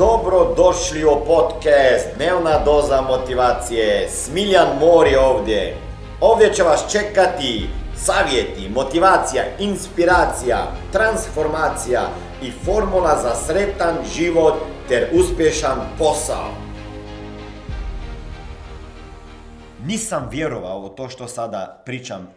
Dobro došli u podcast Dnevna doza motivacije. Smiljan Mor je ovdje. Ovdje će vas čekati savjeti, motivacija, inspiracija, transformacija i formula za sretan život ter uspješan posao. Nisam vjerovao u to što sada pričam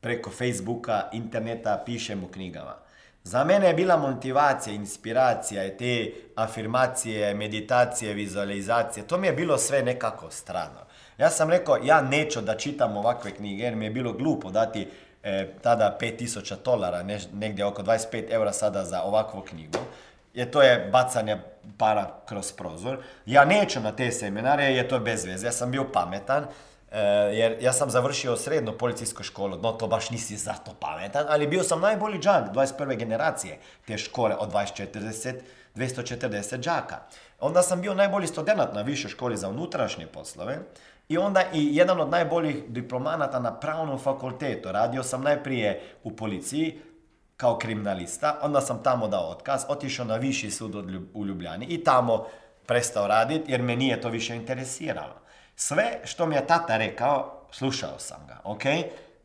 preko Facebooka, interneta, pišem u knjigama. Za mene je bila motivacija, inspiracija te afirmacije, meditacije, vizualizacije. To mi je bilo sve nekako strano. Ja sam rekao, ja neću da čitam ovakve knjige jer mi je bilo glupo dati e, tada 5000 dolara, ne, negdje oko 25 eura sada za ovakvu knjigu. Jer to je bacanje para kroz prozor. Ja neću na te seminare jer to je bez veze. Ja sam bio pametan. E, jer ja sam završio srednju policijsku školu, no to baš nisi zato pametan, ali bio sam najbolji džak 21. generacije te škole od 240, 240 džaka. Onda sam bio najbolji student na višoj školi za unutrašnje poslove i onda i jedan od najboljih diplomanata na pravnom fakultetu. Radio sam najprije u policiji kao kriminalista, onda sam tamo dao otkaz, otišao na viši sud u Ljubljani i tamo prestao raditi jer me nije to više interesiralo. Sve što mi je tata rekao, slušao sam ga, ok?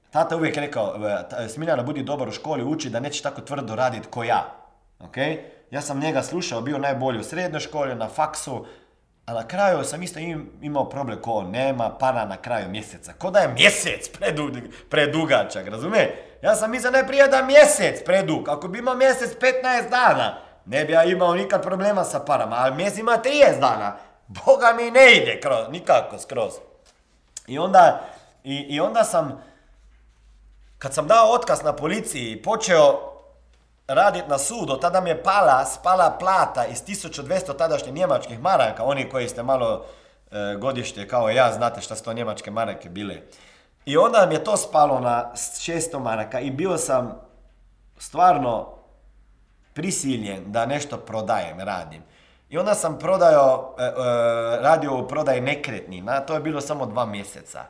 Tata uvijek rekao, Smiljana, budi dobar u školi, uči da neće tako tvrdo raditi ko ja, ok? Ja sam njega slušao, bio najbolji u srednjoj školi, na faksu, a na kraju sam isto imao problem ko nema para na kraju mjeseca. Ko da je mjesec predugačak, razumije? Ja sam mislio najprije da mjesec predug. Ako bi imao mjesec 15 dana, ne bi ja imao nikad problema sa parama. Ali mjesec ima 30 dana. Boga mi ne ide kroz, nikako skroz. I onda, i, i onda sam, kad sam dao otkaz na policiji, počeo raditi na sudu, tada mi je pala, spala plata iz 1200 tadašnjih njemačkih maraka, oni koji ste malo e, godište kao ja, znate šta su to njemačke marake bile. I onda mi je to spalo na 600 maraka i bio sam stvarno prisiljen da nešto prodajem, radim. I onda sam prodao, e, e, radio u prodaji nekretnina, to je bilo samo dva mjeseca.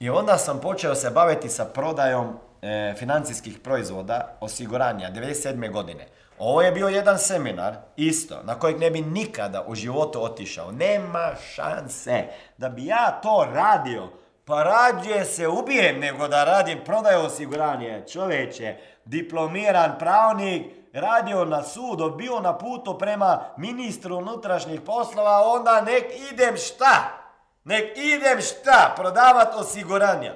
I onda sam počeo se baviti sa prodajom e, financijskih proizvoda, osiguranja, 97. godine. Ovo je bio jedan seminar, isto, na kojeg ne bi nikada u životu otišao. Nema šanse da bi ja to radio. Pa rađe se ubijem nego da radim prodaju osiguranje. Čovječe, diplomiran pravnik, radio na sudu, bio na putu prema ministru unutrašnjih poslova, onda nek idem šta? Nek idem šta? Prodavat osiguranja.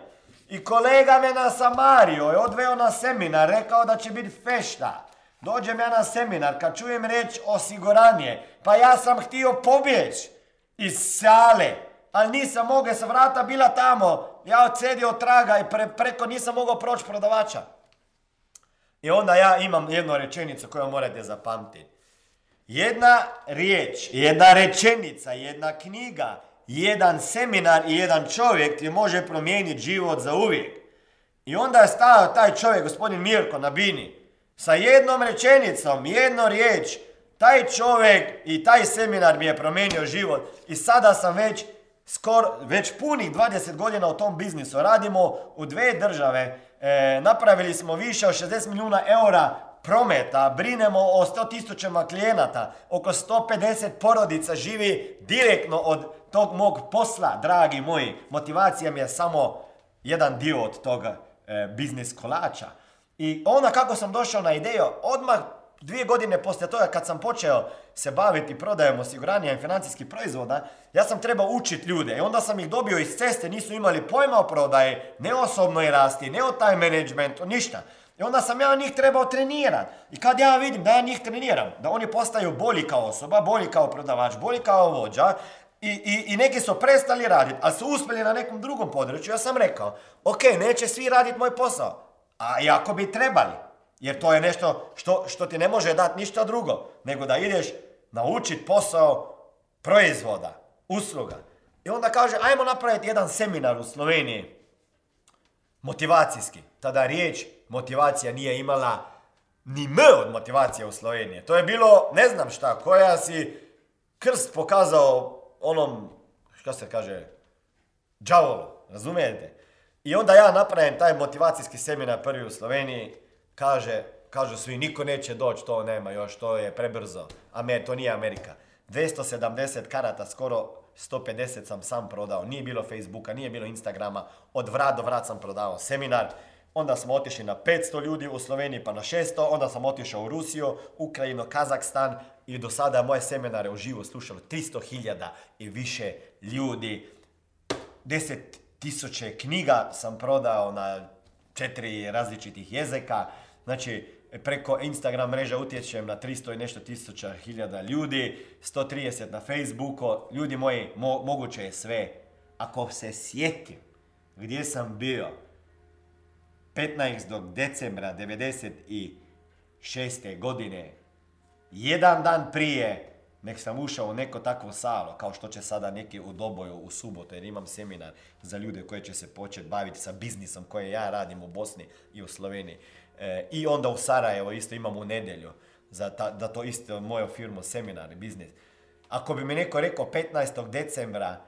I kolega me na Samario je odveo na seminar, rekao da će biti fešta. Dođem ja na seminar, kad čujem reč osiguranje, pa ja sam htio pobjeći iz sale, ali nisam mogao sa vrata bila tamo. Ja odsedio traga i preko nisam mogao proći prodavača. I onda ja imam jednu rečenicu koju morate zapamtiti. Jedna riječ, jedna rečenica, jedna knjiga, jedan seminar i jedan čovjek ti može promijeniti život za uvijek. I onda je stao taj čovjek, gospodin Mirko, na bini, sa jednom rečenicom, jednom riječ, taj čovjek i taj seminar mi je promijenio život. I sada sam već skoro, već punih 20 godina u tom biznisu. Radimo u dve države, e, napravili smo više od 60 milijuna eura prometa, brinemo o 100 tisućama klijenata, oko 150 porodica živi direktno od tog mog posla, dragi moji. Motivacija mi je samo jedan dio od toga e, biznis kolača. I onda kako sam došao na ideju, odmah dvije godine poslije toga kad sam počeo se baviti prodajom osiguranja i financijskih proizvoda, ja sam trebao učiti ljude i onda sam ih dobio iz ceste, nisu imali pojma o prodaje, ne osobno i rasti, ne o time managementu, ništa. I onda sam ja njih trebao trenirati. I kad ja vidim da ja njih treniram, da oni postaju bolji kao osoba, bolji kao prodavač, bolji kao vođa, i, i, i neki su prestali raditi, ali su uspjeli na nekom drugom području, ja sam rekao, ok, neće svi raditi moj posao, a i ako bi trebali, jer to je nešto što, što ti ne može dati ništa drugo, nego da ideš naučiti posao proizvoda, usluga. I onda kaže, ajmo napraviti jedan seminar u Sloveniji, motivacijski. Tada riječ motivacija nije imala ni M od motivacije u Sloveniji. To je bilo, ne znam šta, koja si krst pokazao onom, što se kaže, džavolu, razumijete? I onda ja napravim taj motivacijski seminar prvi u Sloveniji, kaže, kažu svi, niko neće doći, to nema još, to je prebrzo. A me, to nije Amerika. 270 karata, skoro 150 sam sam prodao. Nije bilo Facebooka, nije bilo Instagrama. Od vrat do vrat sam prodao seminar. Onda smo otišli na 500 ljudi u Sloveniji, pa na 600. Onda sam otišao u Rusiju, Ukrajinu, Kazakstan i do sada moje seminare uživo slušalo 300.000 i više ljudi. 10 tisuće knjiga sam prodao na četiri različitih jezika. Znači, preko Instagram mreža utječem na 300 i nešto tisuća hiljada ljudi, 130 na Facebooku. Ljudi moji, mo- moguće je sve. Ako se sjetim gdje sam bio 15. decembra 96. godine, jedan dan prije nek sam ušao u neko takvo salo, kao što će sada neki u Doboju u subotu, jer imam seminar za ljude koji će se početi baviti sa biznisom koje ja radim u Bosni i u Sloveniji. E, I onda u Sarajevo isto imam u nedjelju, za ta, da to isto moju firmu, seminar biznis. Ako bi mi neko rekao 15. decembra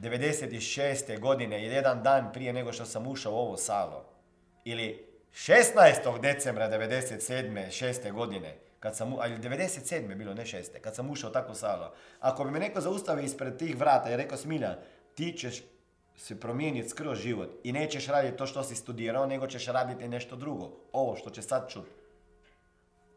96. godine, jedan dan prije nego što sam ušao u ovo salo, ili 16. decembra 97. 6. godine, kad sam, ali 97. je bilo, ne 6. kad sam ušao u takvu salu. Ako bi me neko zaustavio ispred tih vrata i rekao, Smiljan, ti ćeš se promijeniti skroz život i nećeš raditi to što si studirao, nego ćeš raditi nešto drugo. Ovo što će sad čut.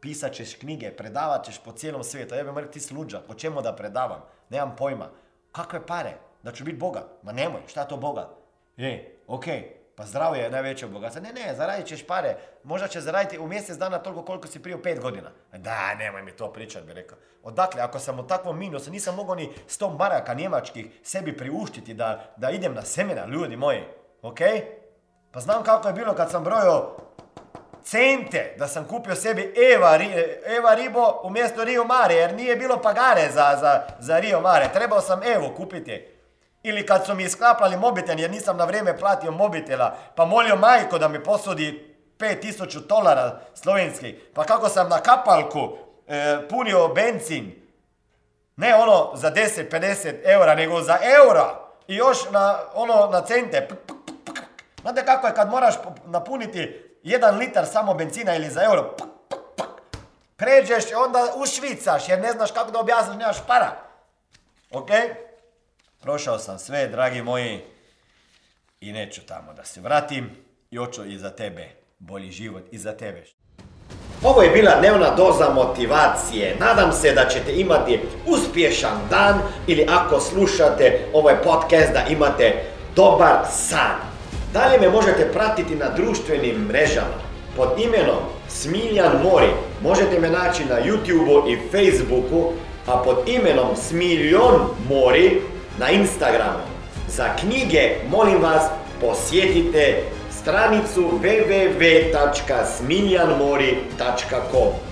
Pisat ćeš knjige, predavat ćeš po cijelom svijetu. Bih rekao, ti si luđak, o čemu da predavam? Nemam pojma. Kakve pare? Da ću biti bogat? Ma nemoj, šta je to bogat? E, okej, pa zdravlje je najveće bogatstvo. Ne, ne, zaradit ćeš pare. Možda će zaraditi u mjesec dana toliko koliko si prije pet godina. Da, nemoj mi to pričat, bi rekao. Odakle, ako sam u takvom minusu, nisam mogao ni 100 maraka njemačkih sebi priuštiti da, da idem na seminar, ljudi moji. Okej? Pa znam kako je bilo kad sam brojio cente da sam kupio sebi Eva, Eva Ribo umjesto Rio Mare, jer nije bilo pagare za, za, za Rio Mare. Trebao sam Evo kupiti. Ili kad su mi isklapali mobitel jer nisam na vrijeme platio mobitela, pa molio majko da mi posudi 5000 dolara slovenskih. Pa kako sam na kapalku e, punio benzin, ne ono za 10-50 eura, nego za eura. I još na, ono, na cente. Znate kako je kad moraš pu- napuniti jedan litar samo benzina ili za euro? Pređeš i onda ušvicaš jer ne znaš kako da objasniš, nemaš para. Ok? Prošao sam sve, dragi moji. I neću tamo da se vratim. I hoću i za tebe bolji život i za tebe. Ovo je bila dnevna doza motivacije. Nadam se da ćete imati uspješan dan ili ako slušate ovaj podcast da imate dobar san. Dalje me možete pratiti na društvenim mrežama pod imenom Smiljan Mori. Možete me naći na YouTubeu i Facebooku, a pod imenom Smiljon Mori na Instagramu. Za knjige, molim vas, posjetite stranicu www.smiljanmori.com